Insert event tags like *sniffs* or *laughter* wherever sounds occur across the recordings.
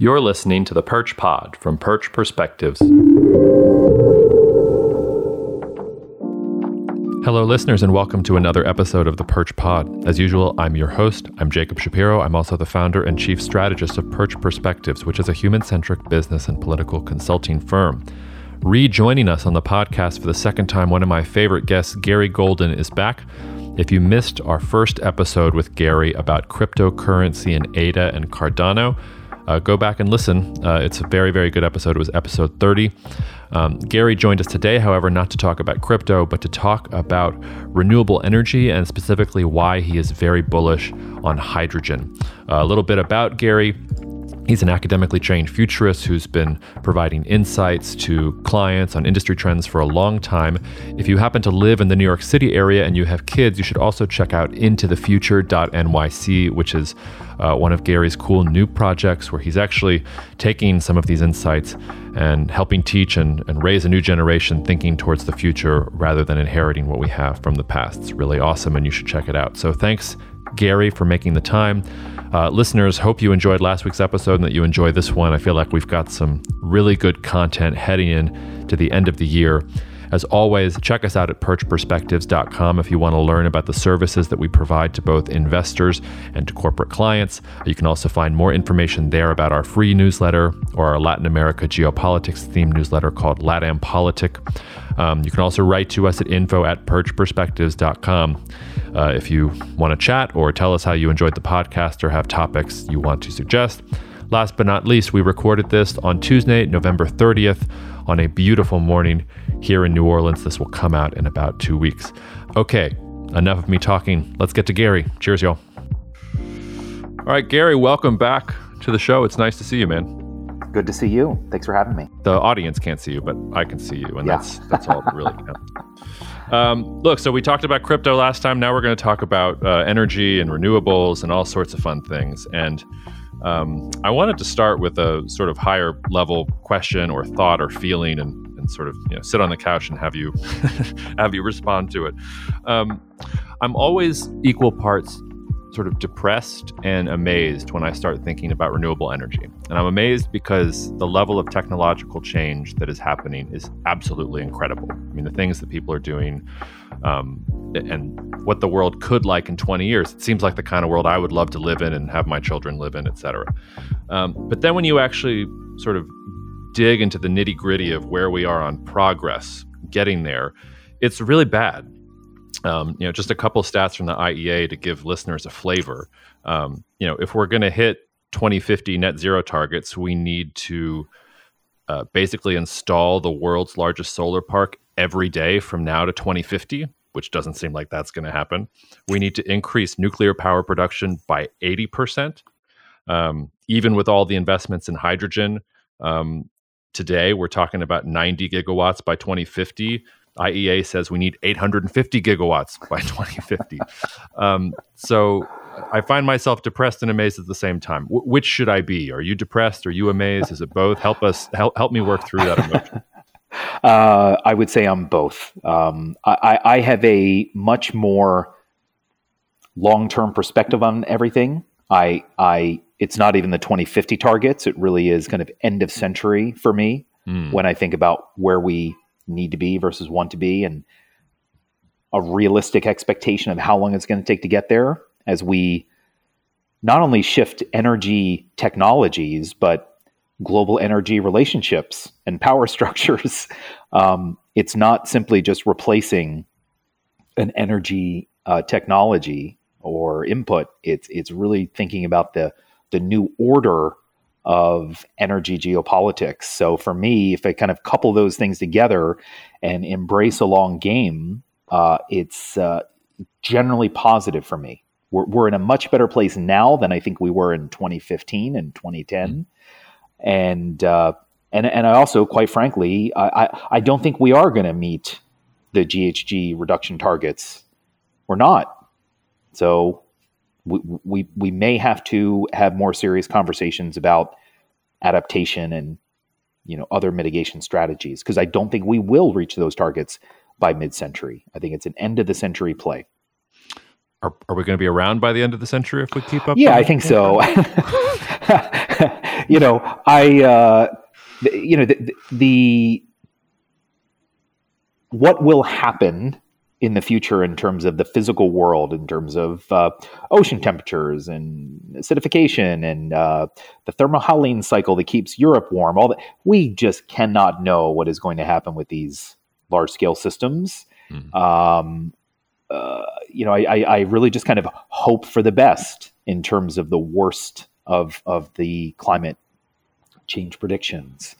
You're listening to the Perch Pod from Perch Perspectives. Hello, listeners, and welcome to another episode of the Perch Pod. As usual, I'm your host. I'm Jacob Shapiro. I'm also the founder and chief strategist of Perch Perspectives, which is a human centric business and political consulting firm. Rejoining us on the podcast for the second time, one of my favorite guests, Garry Golden, is back. If you missed our first episode with Garry about cryptocurrency and ADA and Cardano, uh, go back and listen. Uh, it's a very, very good episode. It was episode 30. Um, Garry joined us today, however, not to talk about crypto, but to talk about renewable energy and specifically why he is very bullish on hydrogen. Uh, a little bit about Garry. He's an academically trained futurist who's been providing insights to clients on industry trends for a long time. If you happen to live in the New York City area and you have kids, you should also check out intothefuture.nyc, which is uh, one of Garry's cool new projects where he's actually taking some of these insights and helping teach and, and raise a new generation thinking towards the future rather than inheriting what we have from the past. It's really awesome and you should check it out. So thanks, Garry, for making the time. Uh, listeners, hope you enjoyed last week's episode and that you enjoy this one. I feel like we've got some really good content heading in to the end of the year. As always, check us out at perchperspectives.com if you want to learn about the services that we provide to both investors and to corporate clients. You can also find more information there about our free newsletter or our Latin America geopolitics themed newsletter called LATAM Politic. Um, you can also write to us at info at perchperspectives.com uh, if you want to chat or tell us how you enjoyed the podcast or have topics you want to suggest. Last but not least, we recorded this on Tuesday, November 30th, on a beautiful morning here in New Orleans. This will come out in about two weeks. Okay, enough of me talking. Let's get to Garry. Cheers, y'all. All right, Garry, welcome back to the show. It's nice to see you, man. Good to see you. Thanks for having me. The audience can't see you, but I can see you, and yeah. that's that's all that really counts. *laughs* Um, look, so we talked about crypto last time. Now we're going to talk about uh, energy and renewables and all sorts of fun things. And um, I wanted to start with a sort of higher level question or thought or feeling, and, and sort of you know, sit on the couch and have you *laughs* have you respond to it. Um, I'm always equal parts sort of depressed and amazed when I start thinking about renewable energy. And I'm amazed because the level of technological change that is happening is absolutely incredible. I mean, the things that people are doing um, and what the world could like in 20 years. It seems like the kind of world I would love to live in and have my children live in, et cetera. Um, but then when you actually sort of dig into the nitty gritty of where we are on progress getting there, it's really bad. Um, you know, just a couple stats from the IEA to give listeners a flavor. Um, you know, if we're going to hit 2050 net zero targets, we need to uh, basically install the world's largest solar park every day from now to 2050, which doesn't seem like that's going to happen. We need to increase nuclear power production by 80%. Um, even with all the investments in hydrogen, um, today we're talking about 90 gigawatts by 2050. IEA says we need 850 gigawatts by *laughs* 2050. um, so I find myself depressed and amazed at the same time. W- which should I be? Are you depressed? Are you amazed? Is it both? Help us. Help help me work through that emotion. *laughs* Uh, I would say I'm both. Um, I, I have a much more long-term perspective on everything. I, I, it's not even the 2050 targets. It really is kind of end of century for me mm. when I think about where we need to be versus want to be, and a realistic expectation of how long it's going to take to get there as we not only shift energy technologies, but global energy relationships and power *laughs* structures. Um, it's not simply just replacing an energy uh, technology or input. It's it's really thinking about the the new order of energy geopolitics. So for me, if I kind of couple those things together and embrace a long game, uh, it's uh, generally positive for me. We're, we're in a much better place now than I think we were in 2015 and 2010. Mm-hmm and uh, and and I also, quite frankly, I I, I don't think we are going to meet the GHG reduction targets. We're not. So we, we we may have to have more serious conversations about adaptation and you know other mitigation strategies because I don't think we will reach those targets by mid-century. I think it's an end of the century play. Are, are we going to be around by the end of the century if we keep up? Yeah, I think so. *laughs* you know, I, uh, you know, the, the, what will happen in the future in terms of the physical world, in terms of uh, ocean temperatures and acidification and uh, the thermohaline cycle that keeps Europe warm. All that we just cannot know what is going to happen with these large scale systems. Mm-hmm. Um, uh, you know, I, I, really just kind of hope for the best in terms of the worst of of the climate change predictions.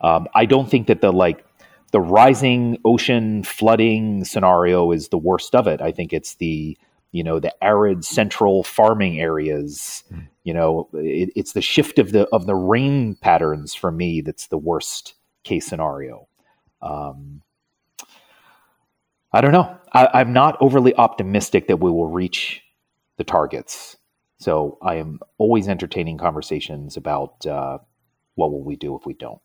Um, I don't think that the like the rising ocean flooding scenario is the worst of it. I think it's the you know the arid central farming areas. Mm. You know, it, it's the shift of the of the rain patterns for me that's the worst case scenario. Um, I don't know. I, am not overly optimistic that we will reach the targets. So I am always entertaining conversations about uh, what will we do if we don't.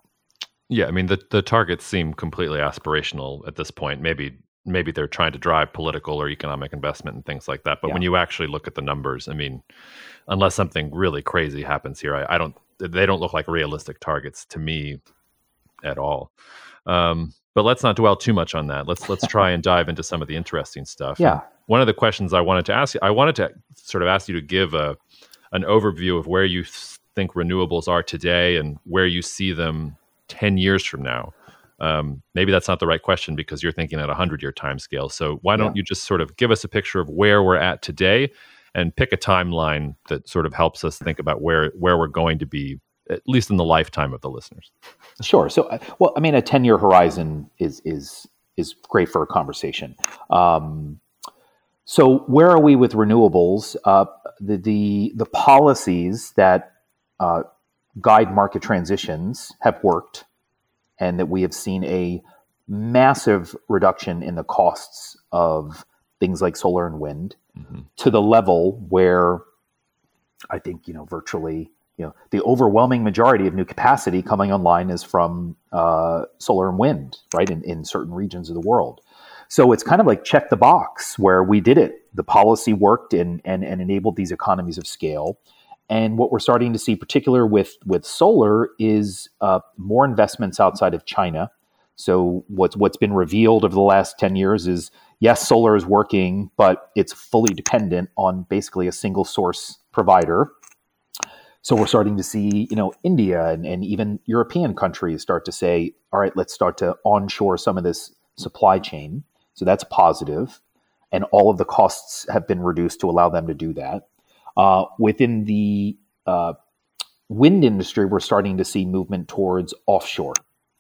Yeah, I mean the the targets seem completely aspirational at this point. Maybe maybe they're trying to drive political or economic investment and things like that. But yeah. when you actually look at the numbers, I mean, unless something really crazy happens here, I, I don't. They don't look like realistic targets to me at all. Um, but let's not dwell too much on that. Let's let's try and dive into some of the interesting stuff. Yeah. And one of the questions I wanted to ask you, I wanted to sort of ask you to give a an overview of where you think renewables are today and where you see them 10 years from now? Um, maybe that's not the right question because you're thinking at a 100 year time scale. So why don't yeah. you just sort of give us a picture of where we're at today and pick a timeline that sort of helps us think about where where we're going to be at least in the lifetime of the listeners. Sure. So, uh, well, I mean, a ten-year horizon is is is great for a conversation. Um, so, where are we with renewables? Uh, the, the the policies that uh, guide market transitions have worked and that we have seen a massive reduction in the costs of things like solar and wind mm-hmm. to the level where I think, you know, virtually, you know, the overwhelming majority of new capacity coming online is from uh, solar and wind, right, in, in certain regions of the world. So it's kind of like check the box where we did it. The policy worked and, and, and enabled these economies of scale. And what we're starting to see, particular with with solar, is uh, more investments outside of China. So what's what's been revealed over the last ten years is yes, solar is working, but it's fully dependent on basically a single source provider. So we're starting to see, you know, India and, and even European countries start to say, all right, let's start to onshore some of this supply chain. So that's positive, and all of the costs have been reduced to allow them to do that. Uh, within the uh, wind industry, we're starting to see movement towards offshore.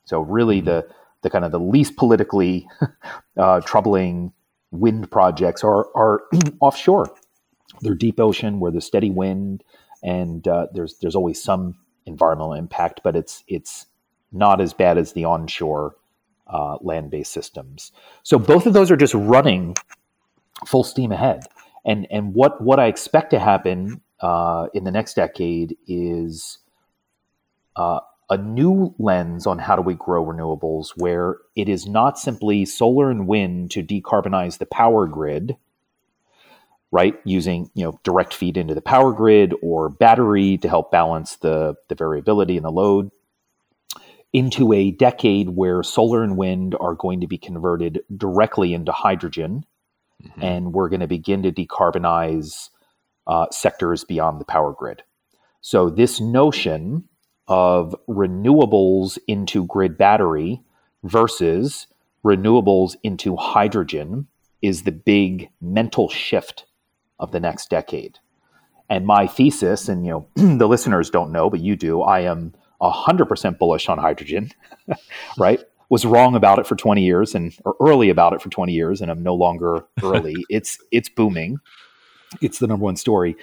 So really, mm-hmm. the the kind of the least politically *laughs* uh, troubling wind projects are are *clears throat* offshore. They're deep ocean where there's steady wind, and uh, there's there's always some environmental impact, but it's it's not as bad as the onshore uh, land based systems. So both of those are just running full steam ahead and and what what I expect to happen uh, in the next decade is uh, a new lens on how do we grow renewables, where it is not simply solar and wind to decarbonize the power grid, right? Using you know direct feed into the power grid or battery to help balance the the variability in the load. Into a decade where solar and wind are going to be converted directly into hydrogen mm-hmm. and we're going to begin to decarbonize uh, sectors beyond the power grid. So, this notion of renewables into grid battery versus renewables into hydrogen is the big mental shift of the next decade. And my thesis, and you know, *clears throat* the listeners don't know, but you do, I am 100% bullish on hydrogen, *laughs* right? Was wrong about it for 20 years and or early about it for 20 years and I'm no longer early. *laughs* it's it's booming. It's the number one story.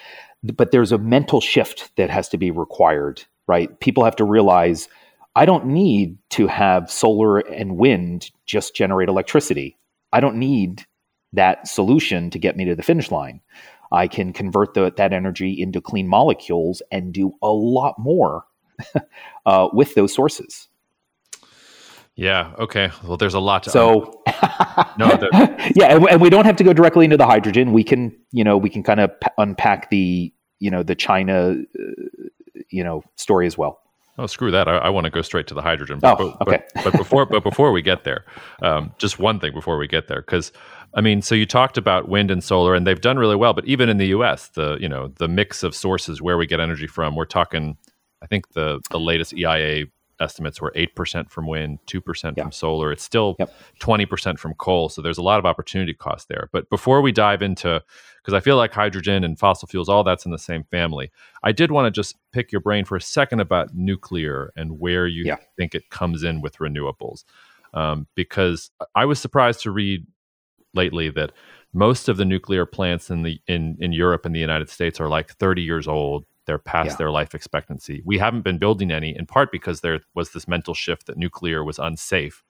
But there's a mental shift that has to be required, right? People have to realize I don't need to have solar and wind just generate electricity. I don't need that solution to get me to the finish line. I can convert the, that energy into clean molecules and do a lot more *laughs* uh, with those sources. Yeah. Okay. Well, there's a lot to. So, *laughs* no. yeah, and, and, we don't have to go directly into the hydrogen. We can, you know, we can kind of p- unpack the, you know, the China uh, you know story as well. Oh, screw that! I, I want to go straight to the hydrogen. But, oh, but, okay. but, *laughs* but before, but before we get there, um, just one thing before we get there, because I mean, so you talked about wind and solar, and they've done really well. But even in the U.S., the you know the mix of sources where we get energy from, we're talking. I think the the latest EIA estimates were 8% from wind, 2% from solar. It's still yep. 20% from coal. So there's a lot of opportunity cost there. But before we dive into, because I feel like hydrogen and fossil fuels, all that's in the same family, I did want to just pick your brain for a second about nuclear and where you yeah. think it comes in with renewables. Um, because I was surprised to read lately that most of the nuclear plants in the in in Europe and the United States are like 30 years old they're past yeah. their life expectancy. We haven't been building any, in part because there was this mental shift that nuclear was unsafe.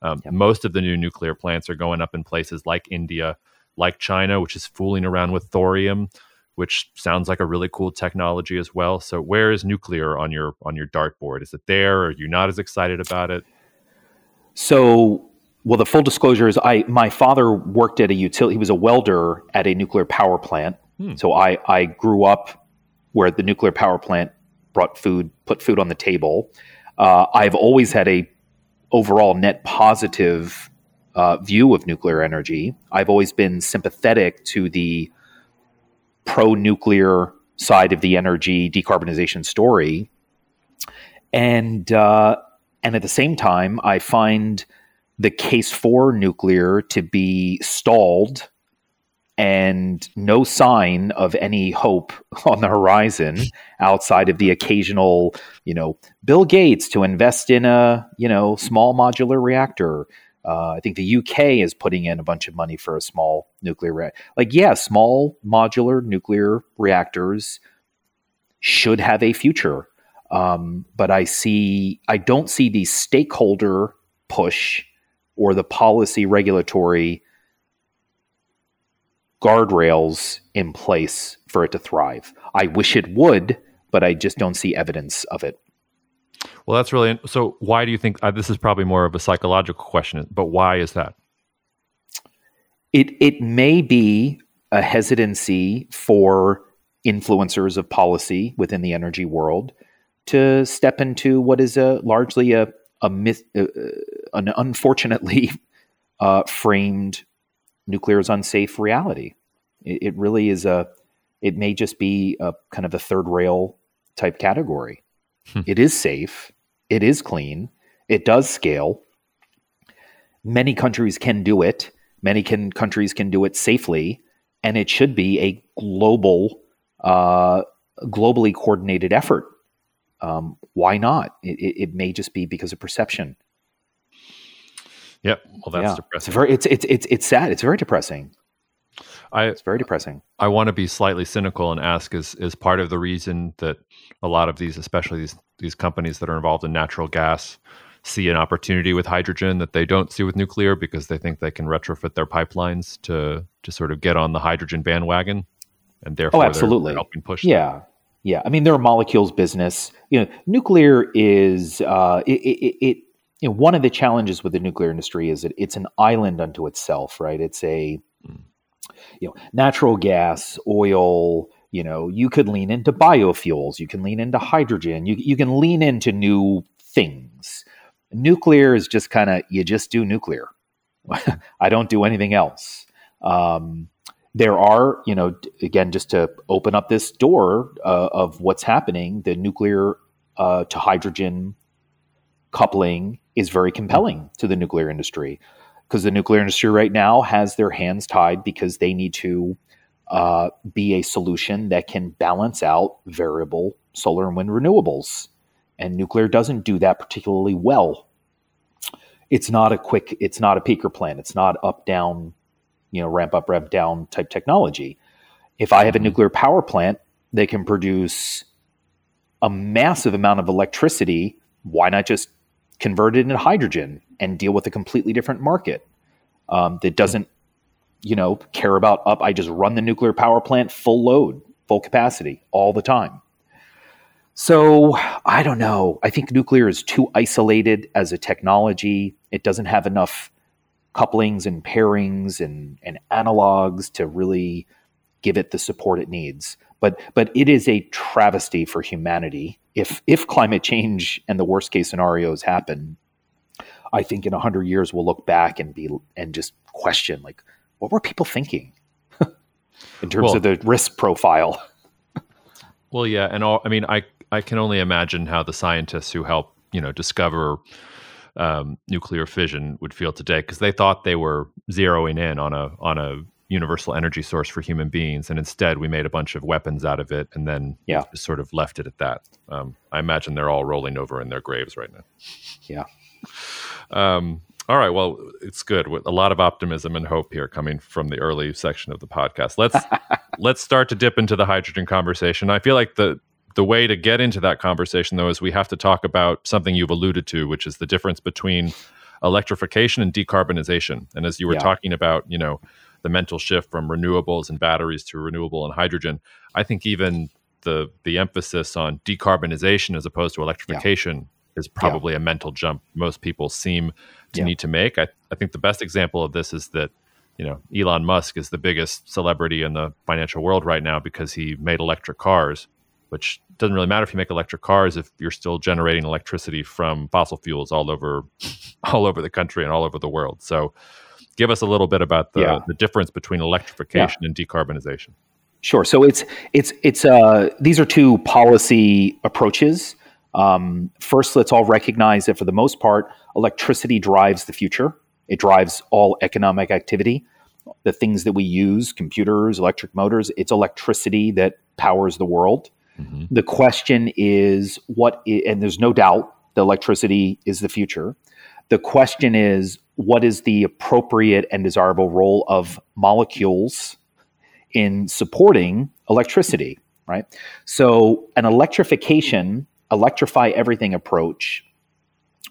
Um, yep. Most of the new nuclear plants are going up in places like India, like China, which is fooling around with thorium, which sounds like a really cool technology as well. So, where is nuclear on your on your dartboard? Is it there? Are you not as excited about it? So, well, the full disclosure is, I my father worked at a utility. He was a welder at a nuclear power plant. Hmm. So I I grew up where the nuclear power plant brought food, put food on the table. Uh, I've always had a overall net positive uh, view of nuclear energy. I've always been sympathetic to the pro nuclear side of the energy decarbonization story, and uh, and at the same time, I find the case for nuclear to be stalled and no sign of any hope *laughs* on the horizon outside of the occasional, you know, Bill Gates to invest in a, you know, small modular reactor. Uh, I think the UK is putting in a bunch of money for a small nuclear reactor. Like, yeah, small modular nuclear reactors should have a future. Um, but I see, I don't see the stakeholder push or the policy regulatory guardrails in place for it to thrive. I wish it would, but I just don't see evidence of it. Well, that's really so. Why do you think uh, this is probably more of a psychological question? But why is that? It it may be a hesitancy for influencers of policy within the energy world to step into what is a largely a a myth, uh, an unfortunately *laughs* uh, framed nuclear is unsafe reality. It, it, really is a, it may just be a kind of a third rail type category. Hmm. It is safe. It is clean. It does scale. Many countries can do it. Many can, countries can do it safely, and it should be a global, uh, globally coordinated effort. Um, why not? It, it, it may just be because of perception. Yep. Well, that's yeah. depressing. It's very, it's, it's, it's, it's sad. It's very depressing. I, it's very depressing. I want to be slightly cynical and ask: Is is part of the reason that a lot of these, especially these these companies that are involved in natural gas, see an opportunity with hydrogen that they don't see with nuclear because they think they can retrofit their pipelines to to sort of get on the hydrogen bandwagon, and therefore, oh, absolutely, helping push. Yeah, them. yeah. I mean, they're a molecules business. You know, nuclear is uh, it, it, it you know, one of the challenges with the nuclear industry is that it's an island unto itself, right? It's a, mm. you know, natural gas, oil, you know, you could lean into biofuels, you can lean into hydrogen, you, you can lean into new things. Nuclear is just kind of, you just do nuclear. *laughs* I don't do anything else. Um, there are, you know, again, just to open up this door uh, of what's happening, the nuclear uh, to hydrogen coupling is very compelling to the nuclear industry because the nuclear industry right now has their hands tied because they need to uh, be a solution that can balance out variable solar and wind renewables. And nuclear doesn't do that particularly well. It's not a quick, it's not a peaker plant. It's not up, down, you know, ramp up, ramp down type technology. If I have a mm-hmm. nuclear power plant they can produce a massive amount of electricity, why not just convert it into hydrogen and deal with a completely different market um, that doesn't, you know, care about up. I just run the nuclear power plant full load, full capacity all the time. So I don't know. I think nuclear is too isolated as a technology. It doesn't have enough couplings and pairings and, and analogs to really give it the support it needs. But but it is a travesty for humanity if if climate change and the worst case scenarios happen. I think in hundred years we'll look back and be and just question like what were people thinking *laughs* in terms well, of the risk profile. *laughs* well, yeah, and all I mean, I I can only imagine how the scientists who help you know discover um, nuclear fission would feel today because they thought they were zeroing in on a on a universal energy source for human beings, and instead we made a bunch of weapons out of it, and then yeah. just sort of left it at that. Um, I imagine they're all rolling over in their graves right now. Yeah. Um, all right. Well, it's good. With a lot of optimism and hope here coming from the early section of the podcast. Let's *laughs* let's start to dip into the hydrogen conversation. I feel like the the way to get into that conversation though is we have to talk about something you've alluded to, which is the difference between electrification and decarbonization. And as you were yeah. talking about, you know, the mental shift from renewables and batteries to renewable and hydrogen. I think even the the emphasis on decarbonization as opposed to electrification yeah. is probably yeah. a mental jump most people seem to yeah. need to make. I, I think the best example of this is that you know Elon Musk is the biggest celebrity in the financial world right now because he made electric cars, which doesn't really matter if you make electric cars if you're still generating electricity from fossil fuels all over *laughs* all over the country and all over the world. So give us a little bit about the, yeah. the difference between electrification yeah. and decarbonization. Sure. So it's it's it's uh, these are two policy approaches. Um, first, let's all recognize that for the most part, electricity drives the future. It drives all economic activity. The things that we use, computers, electric motors, it's electricity that powers the world. Mm-hmm. The question is what, I- and there's no doubt the electricity is the future. The question is what is the appropriate and desirable role of molecules in supporting electricity, right? So, an electrification, electrify everything approach,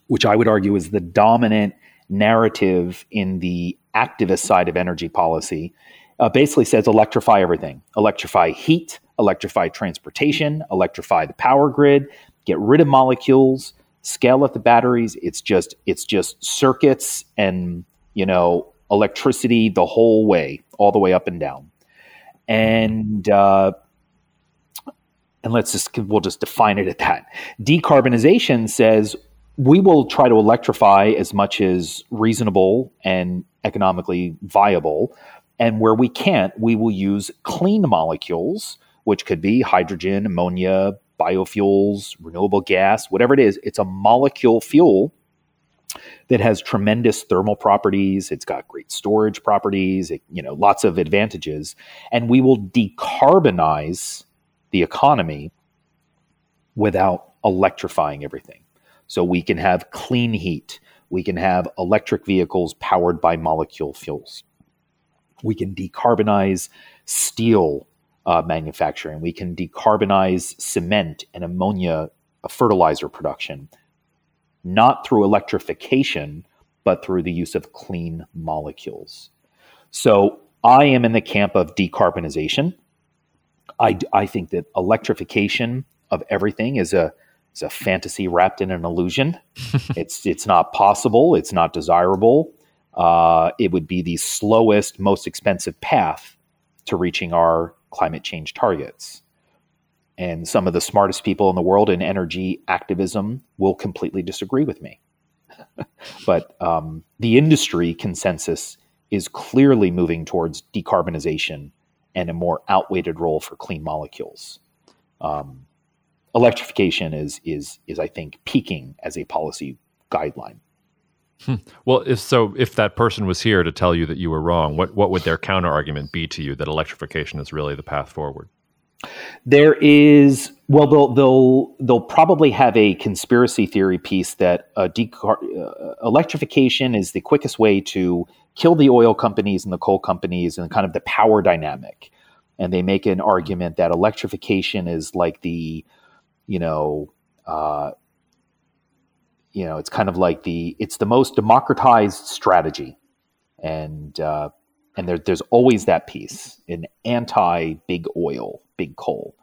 which I would argue is the dominant narrative in the activist side of energy policy, uh, basically says electrify everything. Electrify heat, electrify transportation, electrify the power grid, get rid of molecules, scale up the batteries. It's just it's just circuits and you know electricity the whole way, all the way up and down. And uh, and let's just we'll just define it at that. Decarbonization says we will try to electrify as much as reasonable and economically viable. And where we can't, we will use clean molecules, which could be hydrogen, ammonia, biofuels, renewable gas, whatever it is, it's a molecule fuel that has tremendous thermal properties. It's got great storage properties, it, you know, lots of advantages. And we will decarbonize the economy without electrifying everything. So we can have clean heat. We can have electric vehicles powered by molecule fuels. We can decarbonize steel uh, manufacturing. We can decarbonize cement and ammonia fertilizer production, not through electrification, but through the use of clean molecules. So I am in the camp of decarbonization. I, I think that electrification of everything is a is a fantasy wrapped in an illusion. *laughs* it's it's not possible. It's not desirable. Uh, it would be the slowest, most expensive path to reaching our climate change targets. And some of the smartest people in the world in energy activism will completely disagree with me. *laughs* but um, the industry consensus is clearly moving towards decarbonization and a more outweighted role for clean molecules. Um, electrification is is is I think peaking as a policy guideline. Hmm. Well, if so, if that person was here to tell you that you were wrong, what what would their counter argument be to you that electrification is really the path forward? There is well, they'll they'll they'll probably have a conspiracy theory piece that uh, decar- uh, electrification is the quickest way to kill the oil companies and the coal companies and kind of the power dynamic, and they make an argument that electrification is like the you know uh, you know, it's kind of like the it's the most democratized strategy, and uh, and there, there's always that piece in anti big oil, big coal.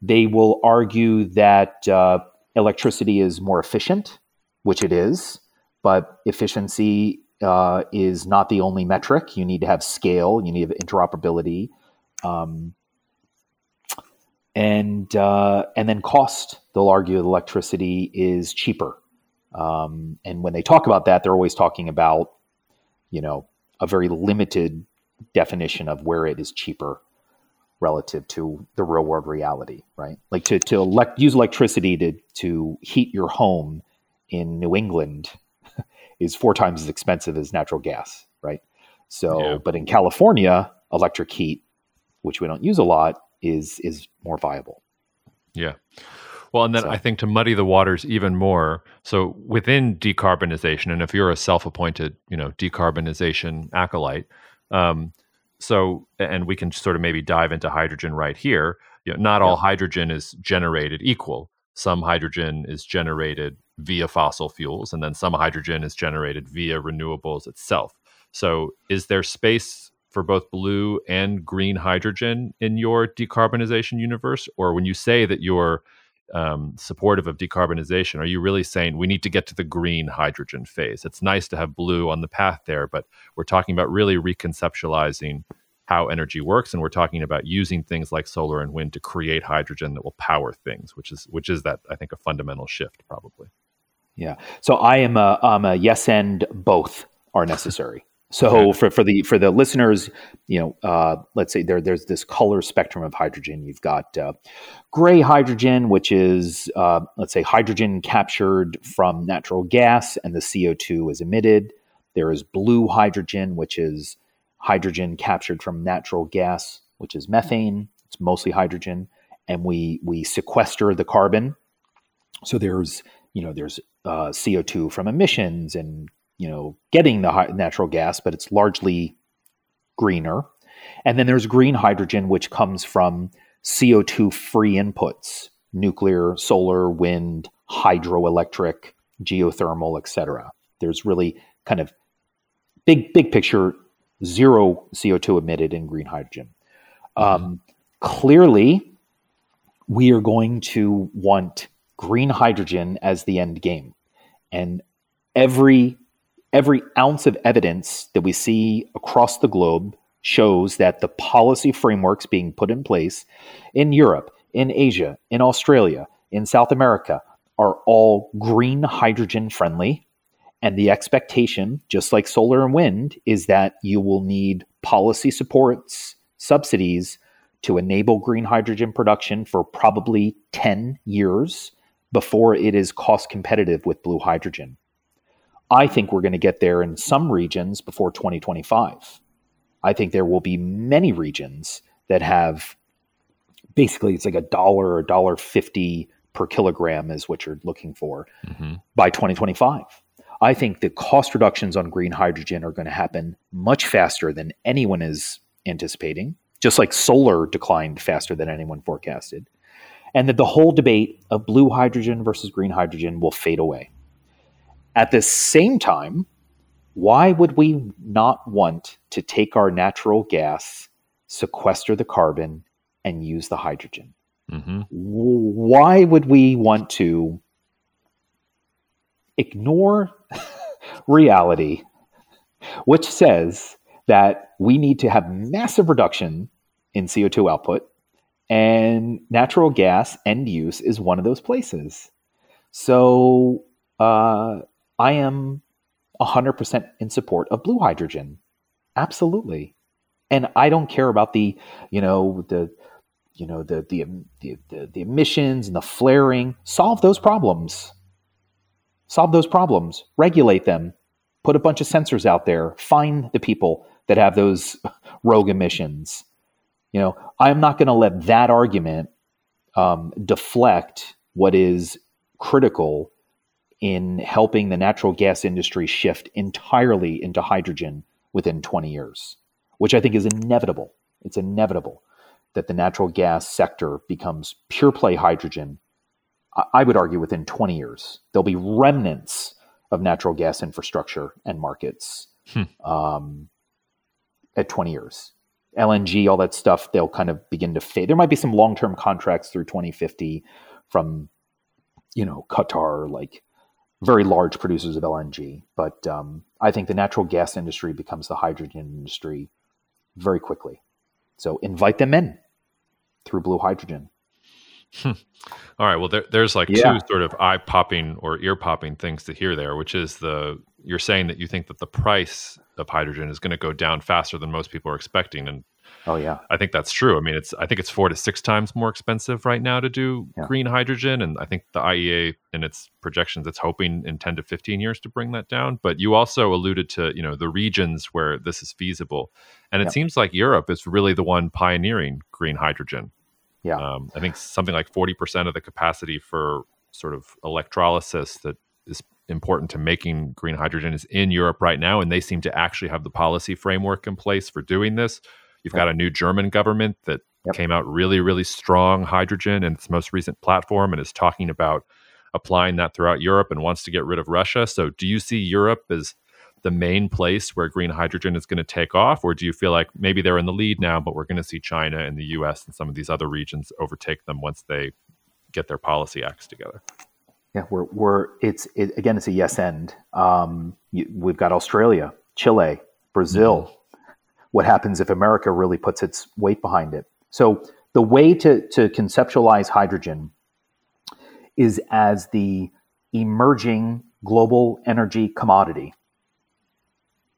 They will argue that uh, electricity is more efficient, which it is, but efficiency uh, is not the only metric. You need to have scale, you need to have interoperability. Um, and uh, and then cost. They'll argue electricity is cheaper. Um, and when they talk about that, they're always talking about, you know, a very limited definition of where it is cheaper relative to the real world reality, right? Like to to elect, use electricity to to heat your home in New England *laughs* is four times as expensive as natural gas, right? So, yeah. but in California, electric heat, which we don't use a lot, is is more viable. Yeah. Well, and then so. I think to muddy the waters even more, so within decarbonization, and if you're a self-appointed, you know, decarbonization acolyte, um, so and we can sort of maybe dive into hydrogen right here. You know, not yeah. all hydrogen is generated equal. Some hydrogen is generated via fossil fuels, and then some hydrogen is generated via renewables itself. So, is there space for both blue and green hydrogen in your decarbonization universe? Or when you say that you're um, supportive of decarbonization, are you really saying we need to get to the green hydrogen phase? It's nice to have blue on the path there, but we're talking about really reconceptualizing how energy works, and we're talking about using things like solar and wind to create hydrogen that will power things, which is which is that I think a fundamental shift probably. Yeah. So I am a, I'm a yes and both are necessary. So for, for the for the listeners, you know, uh, let's say there there's this color spectrum of hydrogen. You've got uh, gray hydrogen, which is uh, let's say hydrogen captured from natural gas, and the CO two is emitted. There is blue hydrogen, which is hydrogen captured from natural gas, which is methane. It's mostly hydrogen, and we we sequester the carbon. So there's you know there's uh, CO two from emissions and you know getting the natural gas, but it's largely greener. And then there's green hydrogen, which comes from CO2 free inputs, nuclear, solar, wind, hydroelectric, geothermal, etc. There's really kind of big, big picture, zero CO2 emitted in green hydrogen. Um, clearly, we are going to want green hydrogen as the end game. And every every ounce of evidence that we see across the globe shows that the policy frameworks being put in place in Europe, in Asia, in Australia, in South America are all green hydrogen friendly. And the expectation, just like solar and wind, is that you will need policy supports, subsidies to enable green hydrogen production for probably 10 years before it is cost competitive with blue hydrogen. I think we're going to get there in some regions before 2025. I think there will be many regions that have basically it's like a dollar or a dollar fifty per kilogram is what you're looking for mm-hmm. by 2025. I think the cost reductions on green hydrogen are going to happen much faster than anyone is anticipating, just like solar declined faster than anyone forecasted. And that the whole debate of blue hydrogen versus green hydrogen will fade away. At the same time, why would we not want to take our natural gas, sequester the carbon, and use the hydrogen? Mm-hmm. Why would we want to ignore *laughs* reality, which says that we need to have massive reduction in CO2 output, and natural gas end use is one of those places. So, uh, I am 100% in support of blue hydrogen. Absolutely. And I don't care about the, you know, the you know, the the the, the, emissions and the flaring. Solve those problems. Solve those problems. Regulate them. Put a bunch of sensors out there. Find the people that have those *laughs* rogue emissions. You know, I'm not going to let that argument um, deflect what is critical in helping the natural gas industry shift entirely into hydrogen within 20 years, which I think is inevitable. It's inevitable that the natural gas sector becomes pure play hydrogen. I would argue within 20 years. There'll be remnants of natural gas infrastructure and markets hmm. um, at 20 years. LNG, all that stuff, they'll kind of begin to fade. There might be some long term contracts through 2050 from, you know, Qatar, like very large producers of LNG. But um, I think the natural gas industry becomes the hydrogen industry very quickly. So invite them in through blue hydrogen. All right. Well, there, there's like Yeah. two sort of eye popping or ear popping things to hear there, which is the you're saying that you think that the price of hydrogen is going to go down faster than most people are expecting, and Oh yeah, I think that's true. I mean, it's I think it's four to six times more expensive right now to do Yeah. green hydrogen, and I think the IEA in its projections it's hoping in ten to fifteen years to bring that down. But you also alluded to you know the regions where this is feasible, and it Yeah. seems like Europe is really the one pioneering green hydrogen. Yeah. um, I think something like forty percent of the capacity for sort of electrolysis that is important to making green hydrogen is in Europe right now, and they seem to actually have the policy framework in place for doing this. You've got a new German government that Yep. came out really, really strong hydrogen in its most recent platform and is talking about applying that throughout Europe and wants to get rid of Russia. So, do you see Europe as the main place where green hydrogen is going to take off, or do you feel like maybe they're in the lead now, but we're going to see China and the U.S. and some of these other regions overtake them once they get their policy acts together? yeah. We're we're it's it, again it's a yes end. Um, you, we've got Australia, Chile, Brazil. What happens if America really puts its weight behind it? So the way to to conceptualize hydrogen is as the emerging global energy commodity.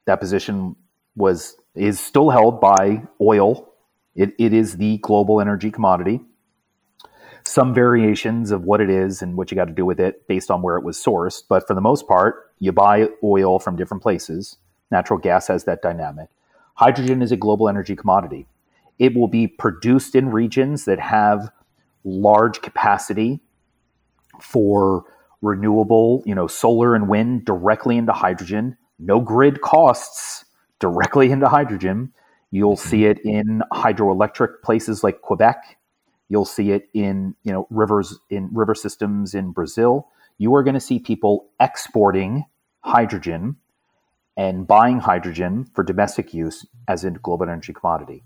That position was is still held by oil. It, it is the global energy commodity. Some variations of what it is and what you got to do with it based on where it was sourced, but for the most part, you buy oil from different places. Natural gas has that dynamic. Hydrogen is a global energy commodity. It will be produced in regions that have large capacity for renewable, you know, solar and wind directly into hydrogen. No grid costs directly into hydrogen. You'll mm-hmm. see it in hydroelectric places like Quebec. You'll see it in, you know, rivers in river systems in Brazil. You are going to see people exporting hydrogen and buying hydrogen for domestic use as a global energy commodity.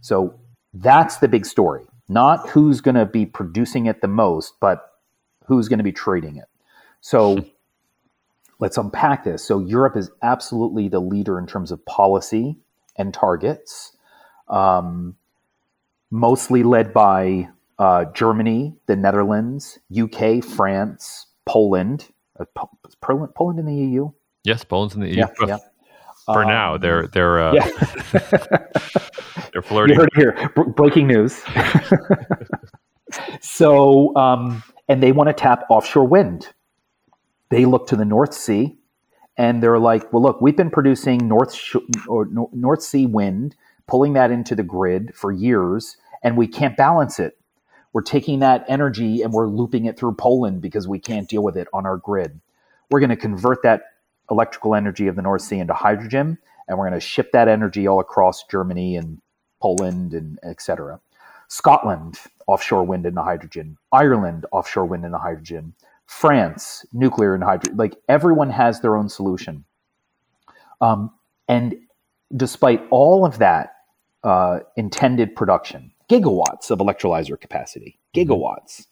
So that's the big story. Not who's going to be producing it the most, but who's going to be trading it. So *laughs* let's unpack this. So Europe is absolutely the leader in terms of policy and targets, um, mostly led by uh, Germany, the Netherlands, UK, France, Poland. Uh, Po- is Poland. Poland in the EU? Yes, Poland's in the EU. Yeah, yeah. For now, Um, they're they're uh, yeah. *laughs* they're flirting. you heard it here. Br- breaking news. *laughs* so, um, and they want to tap offshore wind. They look to the North Sea, and they're like, "Well, look, we've been producing North Sh- or Nor- North Sea wind, pulling that into the grid for years, and we can't balance it. We're taking that energy and we're looping it through Poland because we can't deal with it on our grid. We're going to convert that electrical energy of the North Sea into hydrogen, and we're going to ship that energy all across Germany and Poland and etc. Scotland, offshore wind into hydrogen. Ireland, offshore wind into hydrogen. France, nuclear and hydrogen. Like everyone has their own solution. Um, and despite all of that uh, intended production, gigawatts of electrolyzer capacity, gigawatts,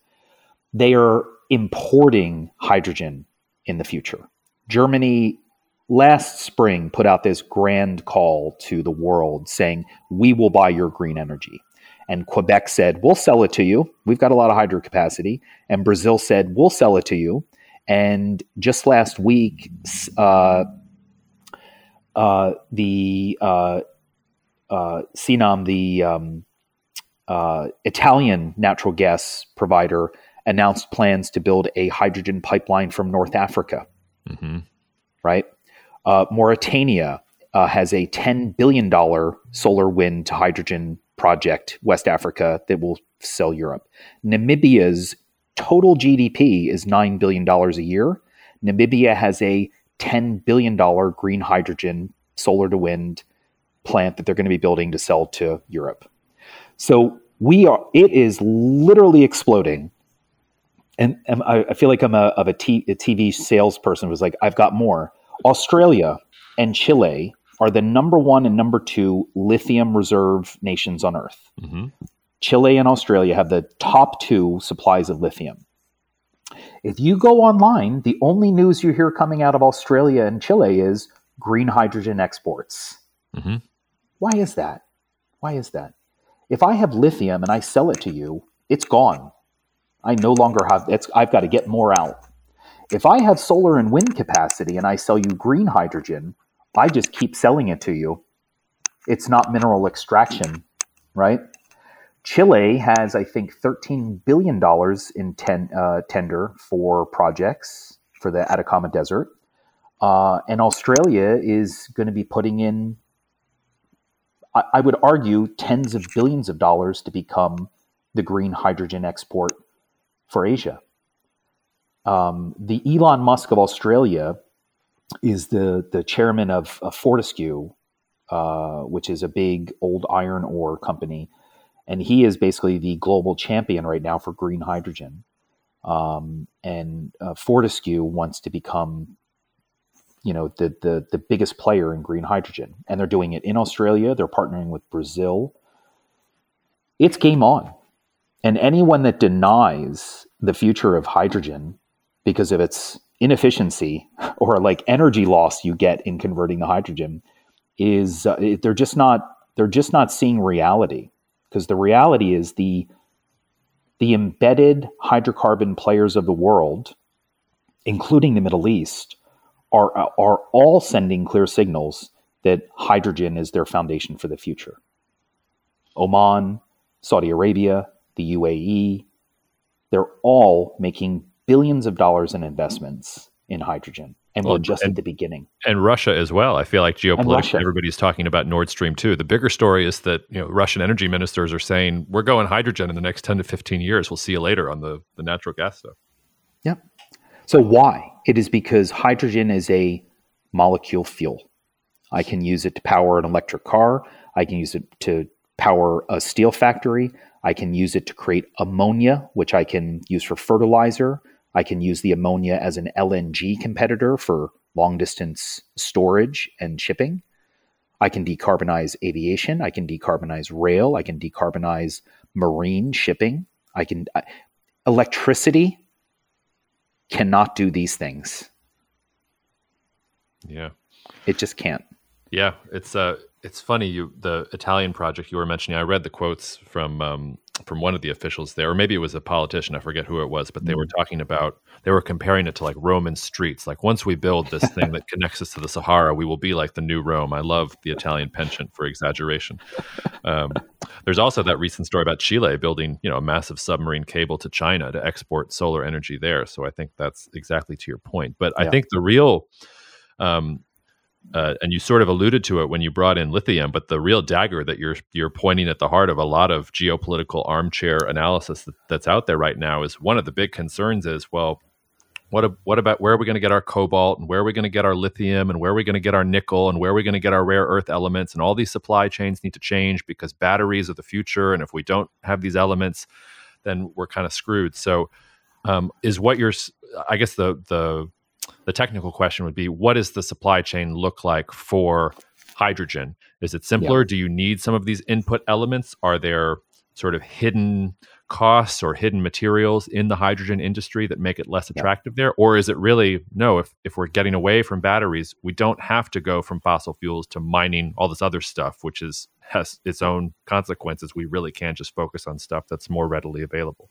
they are importing hydrogen in the future. Germany last spring put out this grand call to the world saying, We will buy your green energy. And Quebec said, We'll sell it to you. We've got a lot of hydro capacity. And Brazil said, We'll sell it to you. And just last week, uh, uh, the uh, uh, the um, uh, Italian natural gas provider, announced plans to build a hydrogen pipeline from North Africa hmm right? Uh, Mauritania uh, has a $10 billion solar wind to hydrogen project, West Africa, that will sell Europe. Namibia's total GDP is $9 billion a year. Namibia has a $10 billion green hydrogen solar to wind plant that they're going to be building to sell to Europe. So we are, it is literally exploding and, and I, I feel like I'm a, of a, t, a TV salesperson who's like, I've got more. Australia and Chile are the number one and number two lithium reserve nations on Earth. hmm Chile and Australia have the top two supplies of lithium. If you go online, the only news you hear coming out of Australia and Chile is green hydrogen exports. hmm Why is that? Why is that? If I have lithium and I sell it to you, it's gone. I no longer have it's I've got to get more out. If I have solar and wind capacity and I sell you green hydrogen, I just keep selling it to you. It's not mineral extraction, right? Chile has, I think, $13 billion in ten, uh, tender for projects for the Atacama Desert. Uh, and Australia is going to be putting in, I, I would argue, tens of billions of dollars to become the green hydrogen export for Asia. Um, the Elon Musk of Australia is the the chairman of, of Fortescue, uh, which is a big old iron ore company, and he is basically the global champion right now for green hydrogen. Um, and uh, Fortescue wants to become, you know, the, the the biggest player in green hydrogen, and they're doing it in Australia. They're partnering with Brazil. It's game on, and anyone that denies the future of hydrogen because of its inefficiency *laughs* or like energy loss you get in converting the hydrogen is uh, they're just not they're just not seeing reality because the reality is the the embedded hydrocarbon players of the world including the Middle East are are all sending clear signals that hydrogen is their foundation for the future. Oman Saudi Arabia the UAE they're all making billions of dollars in investments in hydrogen. And well, we're just and, at the beginning. And Russia as well. I feel like geopolitically, everybody's talking about Nord Stream 2. The bigger story is that you know Russian energy ministers are saying we're going hydrogen in the next 10 to 15 years. We'll see you later on the, the natural gas stuff. Yep. So why? It is because hydrogen is a molecule fuel. I can use it to power an electric car. I can use it to power a steel factory. I can use it to create ammonia, which I can use for fertilizer. I can use the ammonia as an LNG competitor for long distance storage and shipping. I can decarbonize aviation. I can decarbonize rail. I can decarbonize marine shipping. I can uh, electricity cannot do these things. Yeah. It just can't. Yeah, it's uh it's funny you the Italian project you were mentioning. I read the quotes from um, from one of the officials there, or maybe it was a politician. I forget who it was, but they mm. were talking about they were comparing it to like Roman streets. Like once we build this thing that connects us to the Sahara, we will be like the new Rome. I love the Italian penchant for exaggeration. Um, there's also that recent story about Chile building you know a massive submarine cable to China to export solar energy there. So I think that's exactly to your point. But yeah. I think the real um, uh, and you sort of alluded to it when you brought in lithium, but the real dagger that you're you're pointing at the heart of a lot of geopolitical armchair analysis that, that's out there right now is one of the big concerns is well, what what about where are we going to get our cobalt and where are we going to get our lithium and where are we going to get our nickel and where are we going to get our rare earth elements and all these supply chains need to change because batteries are the future and if we don't have these elements, then we're kind of screwed. So, um, is what you're I guess the the the technical question would be what does the supply chain look like for hydrogen? Is it simpler? Yeah. Do you need some of these input elements? Are there sort of hidden costs or hidden materials in the hydrogen industry that make it less attractive yeah. there? Or is it really no, if, if we're getting away from batteries, we don't have to go from fossil fuels to mining all this other stuff, which is has its own consequences. We really can just focus on stuff that's more readily available.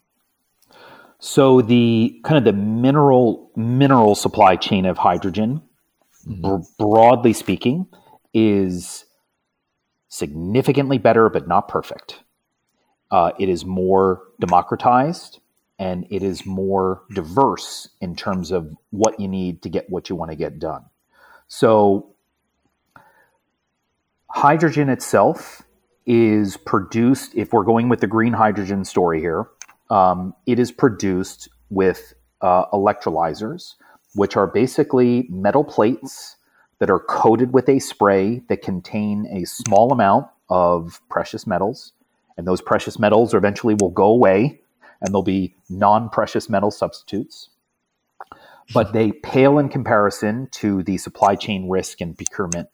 So the kind of the mineral mineral supply chain of hydrogen, mm-hmm. br- broadly speaking, is significantly better, but not perfect. Uh, it is more democratized and it is more diverse in terms of what you need to get what you want to get done. So, hydrogen itself is produced, if we're going with the green hydrogen story here, um, it is produced with uh, electrolyzers, which are basically metal plates that are coated with a spray that contain a small amount of precious metals. And those precious metals eventually will go away and there'll be non precious metal substitutes. But they pale in comparison to the supply chain risk and procurement,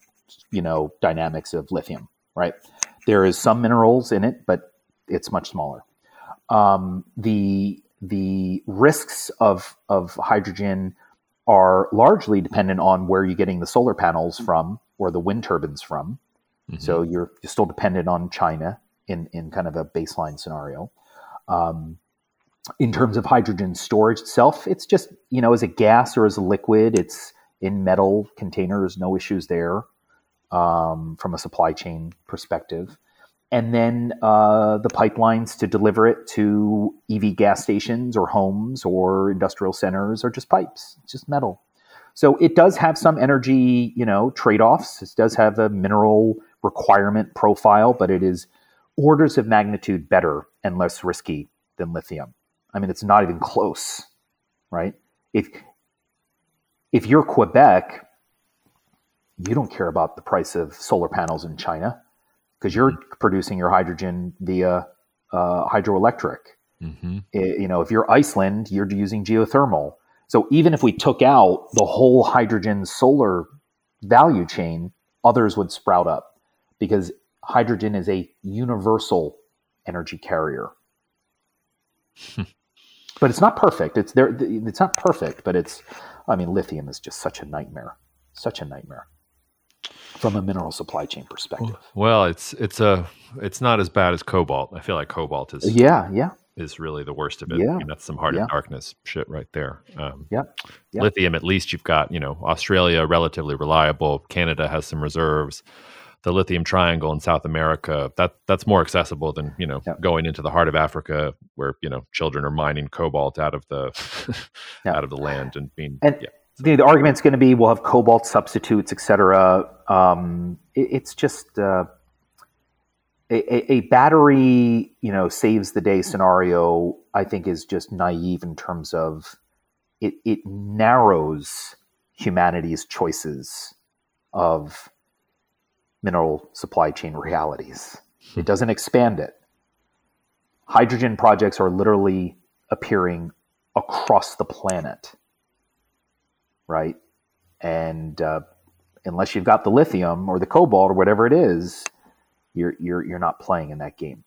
you know, dynamics of lithium, right? There is some minerals in it, but it's much smaller um, the the risks of of hydrogen are largely dependent on where you're getting the solar panels from or the wind turbines from. Mm-hmm. So you're, you're still dependent on China in in kind of a baseline scenario. Um, in terms of hydrogen storage itself, it's just you know as a gas or as a liquid, it's in metal containers, no issues there um, from a supply chain perspective. And then uh, the pipelines to deliver it to EV gas stations or homes or industrial centers are just pipes, it's just metal. So it does have some energy, you know, trade-offs. It does have a mineral requirement profile, but it is orders of magnitude better and less risky than lithium. I mean, it's not even close, right? If if you're Quebec, you don't care about the price of solar panels in China because you're mm-hmm. producing your hydrogen via uh, hydroelectric. Mm-hmm. It, you know, if you're Iceland, you're using geothermal. So even if we took out the whole hydrogen solar value chain, others would sprout up because hydrogen is a universal energy carrier. *laughs* but it's not perfect. It's there. It's not perfect, but it's. I mean, lithium is just such a nightmare. Such a nightmare from a mineral supply chain perspective. Well, it's it's a it's not as bad as cobalt. I feel like cobalt is yeah yeah is really the worst of it. Yeah. I mean, that's some heart yeah. of darkness shit right there. Um, yep. yep. Lithium, at least you've got, you know, Australia relatively reliable. Canada has some reserves. The lithium triangle in South America, that that's more accessible than, you know, yep. going into the heart of Africa where, you know, children are mining cobalt out of the *laughs* out of the land and being and, yeah. The, the argument's going to be we'll have cobalt substitutes, et cetera. Um, it, it's just uh, a, a, battery, you know, saves the day scenario, I think is just naive in terms of it, it narrows humanity's choices of mineral supply chain realities. It doesn't expand it. Hydrogen projects are literally appearing across the planet, right? And uh, unless you've got the lithium or the cobalt or whatever it is, you're you're you're not playing in that game.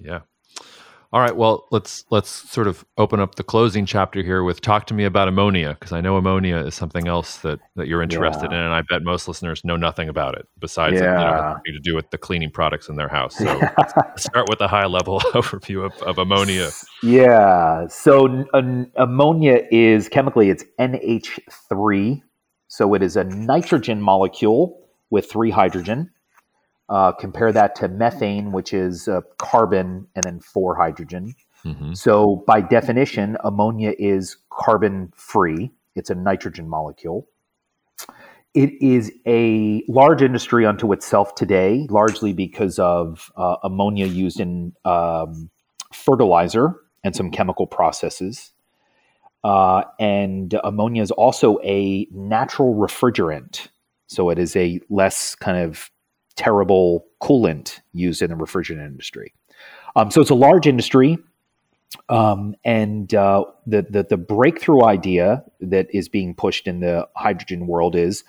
Yeah. All right. Well, let's let's sort of open up the closing chapter here with talk to me about ammonia because I know ammonia is something else that that you're interested yeah. in, and I bet most listeners know nothing about it besides yeah. you know, to do with the cleaning products in their house. So *laughs* start with a high level *laughs* overview of, of ammonia. Yeah. So ammonia is chemically it's NH3, so it is a nitrogen molecule with three hydrogen. Uh, compare that to methane, which is uh, carbon and then four hydrogen. Mm-hmm. So, by definition, ammonia is carbon free, it's a nitrogen molecule. It is a large industry unto itself today, largely because of uh, ammonia used in um, fertilizer and some chemical processes. Uh, and ammonia is also a natural refrigerant. So it is a less kind of terrible coolant used in the refrigerant industry. Um, so it's a large industry. Um, and uh, the, the, the breakthrough idea that is being pushed in the hydrogen world is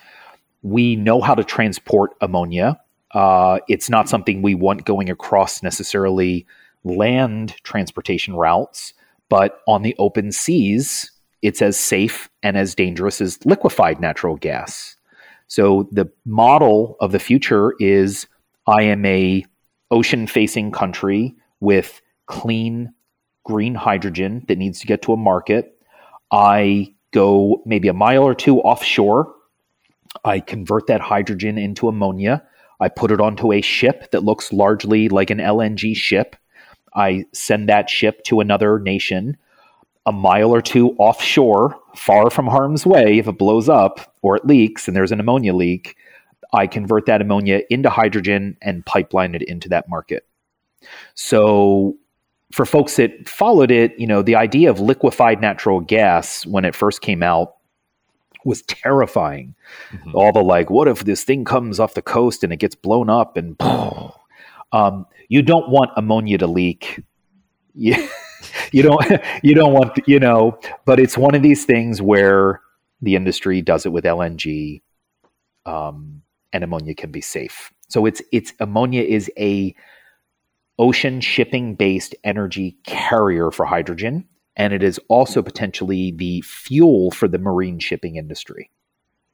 we know how to transport ammonia. Uh, it's not something we want going across necessarily land transportation routes, but on the open seas, it's as safe and as dangerous as liquefied natural gas. So the model of the future is I am a ocean facing country with clean green hydrogen that needs to get to a market. I go maybe a mile or two offshore. I convert that hydrogen into ammonia. I put it onto a ship that looks largely like an LNG ship. I send that ship to another nation a mile or two offshore, far from harm's way, if it blows up or it leaks and there's an ammonia leak, I convert that ammonia into hydrogen and pipeline it into that market. So for folks that followed it, you know, the idea of liquefied natural gas when it first came out was terrifying. Mm-hmm. All the like, what if this thing comes off the coast and it gets blown up and *sniffs* um, you don't want ammonia to leak. *laughs* Yeah you don't *laughs* you don't want you know but it's one of these things where the industry does it with lng um, and ammonia can be safe so it's it's ammonia is a ocean shipping based energy carrier for hydrogen and it is also potentially the fuel for the marine shipping industry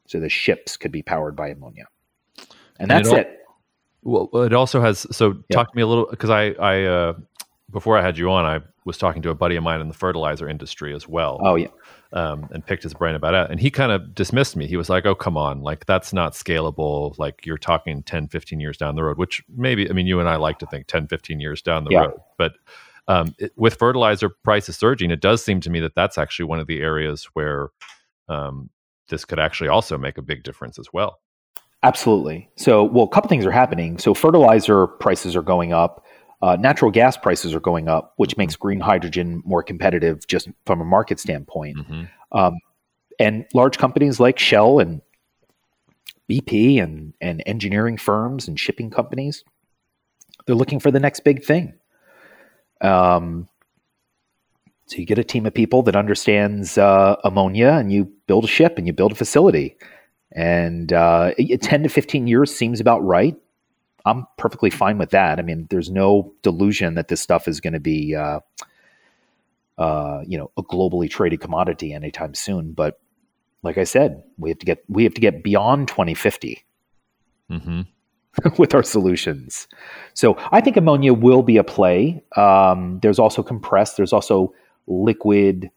so the ships could be powered by ammonia and that's and it, it Well, it also has. So, Yeah. talk to me a little because I, I, uh, before I had you on, I was talking to a buddy of mine in the fertilizer industry as well. Oh yeah, um, and picked his brain about it. And he kind of dismissed me. He was like, oh, come on. Like, that's not scalable. Like, you're talking 10, 15 years down the road, which maybe, I mean, you and I like to think 10, 15 years down the Yeah. road. But um, it, with fertilizer prices surging, it does seem to me that that's actually one of the areas where um, this could actually also make a big difference as well. absolutely. So, well, a couple things are happening. So, fertilizer prices are going up. Uh, natural gas prices are going up, which makes green hydrogen more competitive just from a market standpoint. hmm Um, and large companies like Shell and BP and, and engineering firms and shipping companies, they're looking for the next big thing. Um, so you get a team of people that understands uh, ammonia, and you build a ship and you build a facility. And uh, 10 to 15 years seems about right. I'm perfectly fine with that. I mean, there's no delusion that this stuff is going to be, uh, uh, you know, a globally traded commodity anytime soon. But like I said, we have to get we have to get beyond 2050 hmm *laughs* with our solutions. So I think ammonia will be a play. Um, there's also compressed. There's also liquid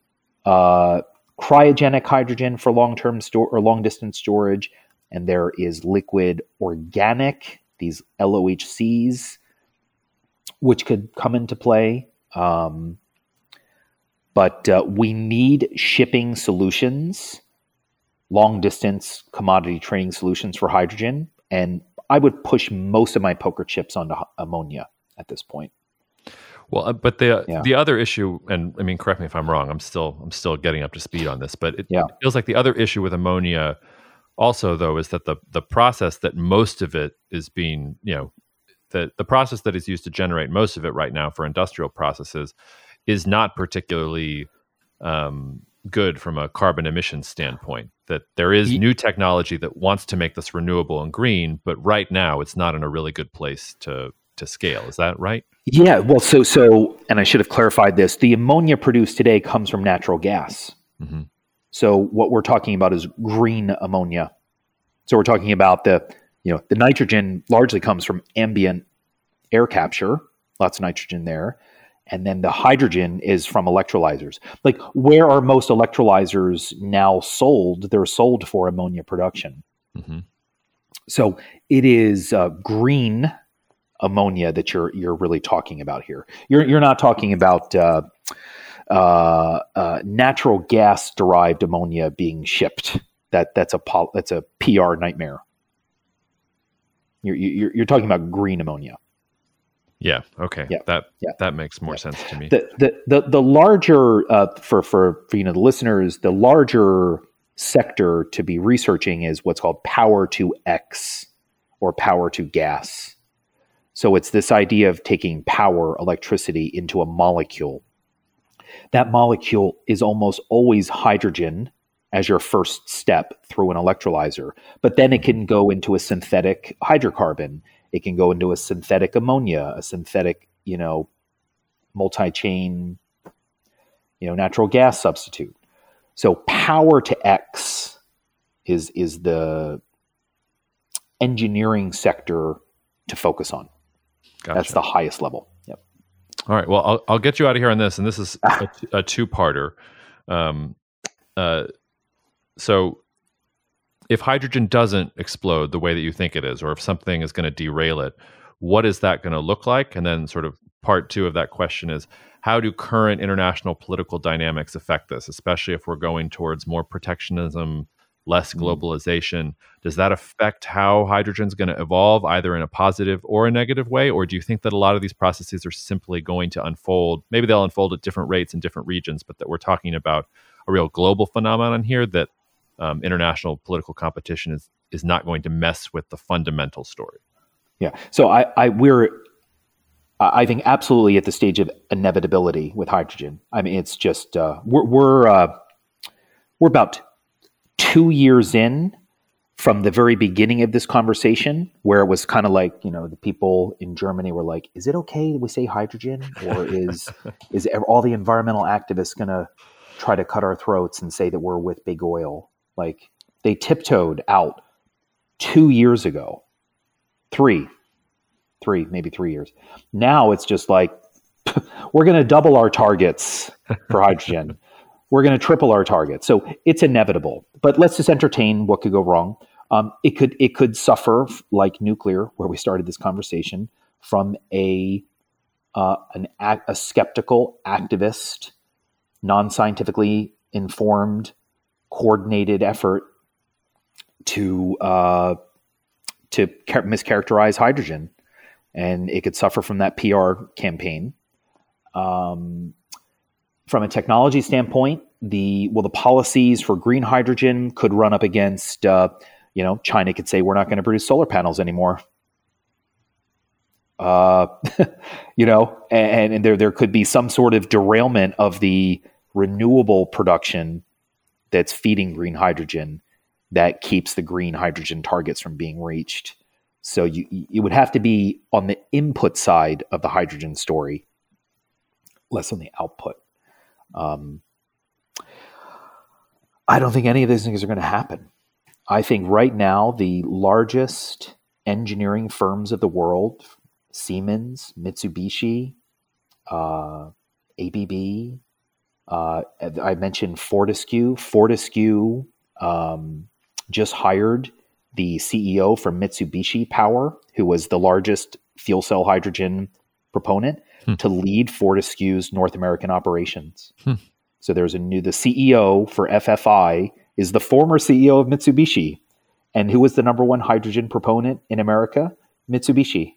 uh, cryogenic hydrogen for long term store or long distance storage, and there is liquid organic these LOHCs, which could come into play. Um, but uh, we need shipping solutions, long distance commodity trading solutions for hydrogen, and I would push most of my poker chips onto ammonia at this point. Well, uh, but the Yeah. the other issue, and I mean, correct me if I'm wrong. I'm still I'm still getting up to speed on this, but it, Yeah. it feels like the other issue with ammonia, also though, is that the the process that most of it is being, you know, the the process that is used to generate most of it right now for industrial processes is not particularly um, good from a carbon emission standpoint. That there is new technology that wants to make this renewable and green, but right now it's not in a really good place to to scale. Is that right? Yeah, well, so so, and I should have clarified this. The ammonia produced today comes from natural gas. hmm So what we're talking about is green ammonia. So we're talking about the, you know, the nitrogen largely comes from ambient air capture, lots of nitrogen there, and then the hydrogen is from electrolyzers. Like where are most electrolyzers now sold? They're sold for ammonia production. hmm So it is uh, green ammonia that you're you're really talking about here. You're you're not talking about uh, uh, uh, natural gas derived ammonia being shipped. That that's a pol- that's a PR nightmare. You're you're, you're talking about green ammonia. Yeah. Okay. Yeah. That Yeah. that makes more Yeah. sense to me. The the the, the larger uh, for, for for you know the listeners, the larger sector to be researching is what's called power to X or power to gas. So it's this idea of taking power, electricity, into a molecule. That molecule is almost always hydrogen as your first step through an electrolyzer, but then it can go into a synthetic hydrocarbon. It can go into a synthetic ammonia, a synthetic, you know, multi-chain, you know, natural gas substitute. So power to X is is the engineering sector to focus on. Gotcha. That's the highest level. All right. Well, I'll, I'll get you out of here on this, and this is a, a two-parter. Um, uh, so, if hydrogen doesn't explode the way that you think it is, or if something is going to derail it, what is that going to look like? And then, sort of part two of that question is, how do current international political dynamics affect this, especially if we're going towards more protectionism, less Mm. globalization? Does that affect how hydrogen is going to evolve, either in a positive or a negative way? Or do you think that a lot of these processes are simply going to unfold? Maybe they'll unfold at different rates in different regions, but that we're talking about a real global phenomenon here that um, international political competition is is not going to mess with the fundamental story. Yeah. So I, I we're I I think absolutely at the stage of inevitability with hydrogen. I mean, it's just uh, we're we're uh, we're about two years in from the very beginning of this conversation, where it was kind of like you know the people in Germany were like, "Is it okay we say hydrogen, or is *laughs* is all the environmental activists going to try to cut our throats and say that we're with big oil?" Like they tiptoed out two years ago, three three, maybe three years. Now it's just like *laughs* we're going to double our targets for hydrogen. We're going to triple our target. So it's inevitable. But let's just entertain what could go wrong. Um, it could it could suffer like nuclear, where we started this conversation, from a uh, an a skeptical activist, non scientifically informed, coordinated effort to uh, to mischaracterize hydrogen, and it could suffer from that PR campaign. Um, from a technology standpoint, the well, the policies for green hydrogen could run up against. Uh, you know, China could say we're not going to produce solar panels anymore. Uh, *laughs* you know, and, and there there could be some sort of derailment of the renewable production that's feeding green hydrogen that keeps the green hydrogen targets from being reached. So you it would have to be on the input side of the hydrogen story, less on the output. Um, I don't think any of these things are going to happen. I think right now the largest engineering firms of the world, Siemens, Mitsubishi, uh, ABB, uh, I mentioned Fortescue. Fortescue um, just hired the CEO from Mitsubishi Power, who was the largest fuel cell hydrogen proponent, hmm. to lead Fortescue's North American operations. Hmm. So there's a new the CEO for FFI is the former CEO of Mitsubishi, and who was the number one hydrogen proponent in America? Mitsubishi.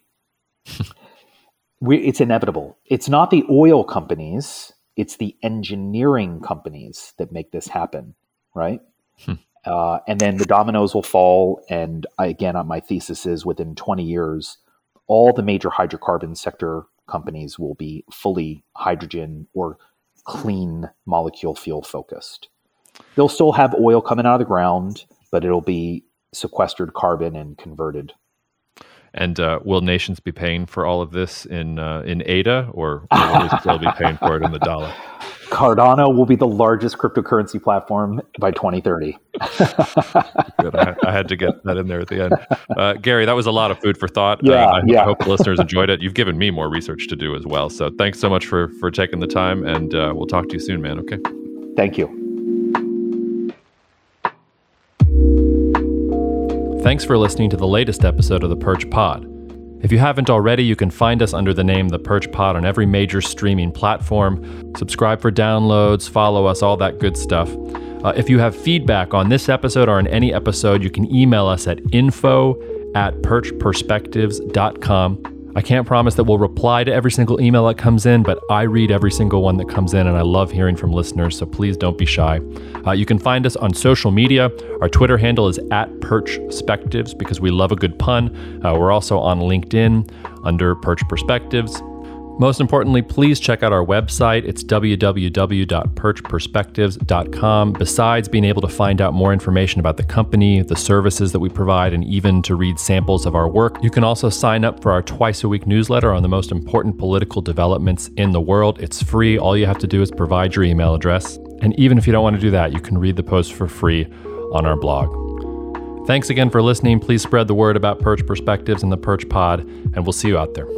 we, it's inevitable. It's not the oil companies; it's the engineering companies that make this happen, right? Hmm. Uh, and then the dominoes will fall. And I, again, my thesis is within 20 years, all the major hydrocarbon sector companies will be fully hydrogen or clean molecule fuel focused. They'll still have oil coming out of the ground, but it'll be sequestered carbon and converted. And uh, will nations be paying for all of this in uh, in ADA, or will we still be paying for it in the dollar? *laughs* Cardano will be the largest cryptocurrency platform by 2030. *laughs* Good. I, I, had to get that in there at the end. Uh, Garry, that was a lot of food for thought. Yeah, uh, I, yeah. I hope the listeners enjoyed it. You've given me more research to do as well. So thanks so much for for taking the time, and uh, we'll talk to you soon, man. Okay. Thank you. Thanks for listening to the latest episode of the Perch Pod. If you haven't already, you can find us under the name The Perch Pod on every major streaming platform. Subscribe for downloads, follow us, all that good stuff. Uh, if you have feedback on this episode or on any episode, you can email us at info at perchperspectives.com. I can't promise that we'll reply to every single email that comes in, but I read every single one that comes in, and I love hearing from listeners, so please don't be shy. Uh, you can find us on social media. Our Twitter handle is at Perchspectives because we love a good pun. Uh, we're also on LinkedIn under Perch Perspectives. Most importantly, please check out our website. It's www.perchperspectives.com. Besides being able to find out more information about the company, the services that we provide, and even to read samples of our work, you can also sign up for our twice a week newsletter on the most important political developments in the world. It's free. All you have to do is provide your email address. And even if you don't want to do that, you can read the post for free on our blog. Thanks again for listening. Please spread the word about Perch Perspectives and the Perch Pod, and we'll see you out there.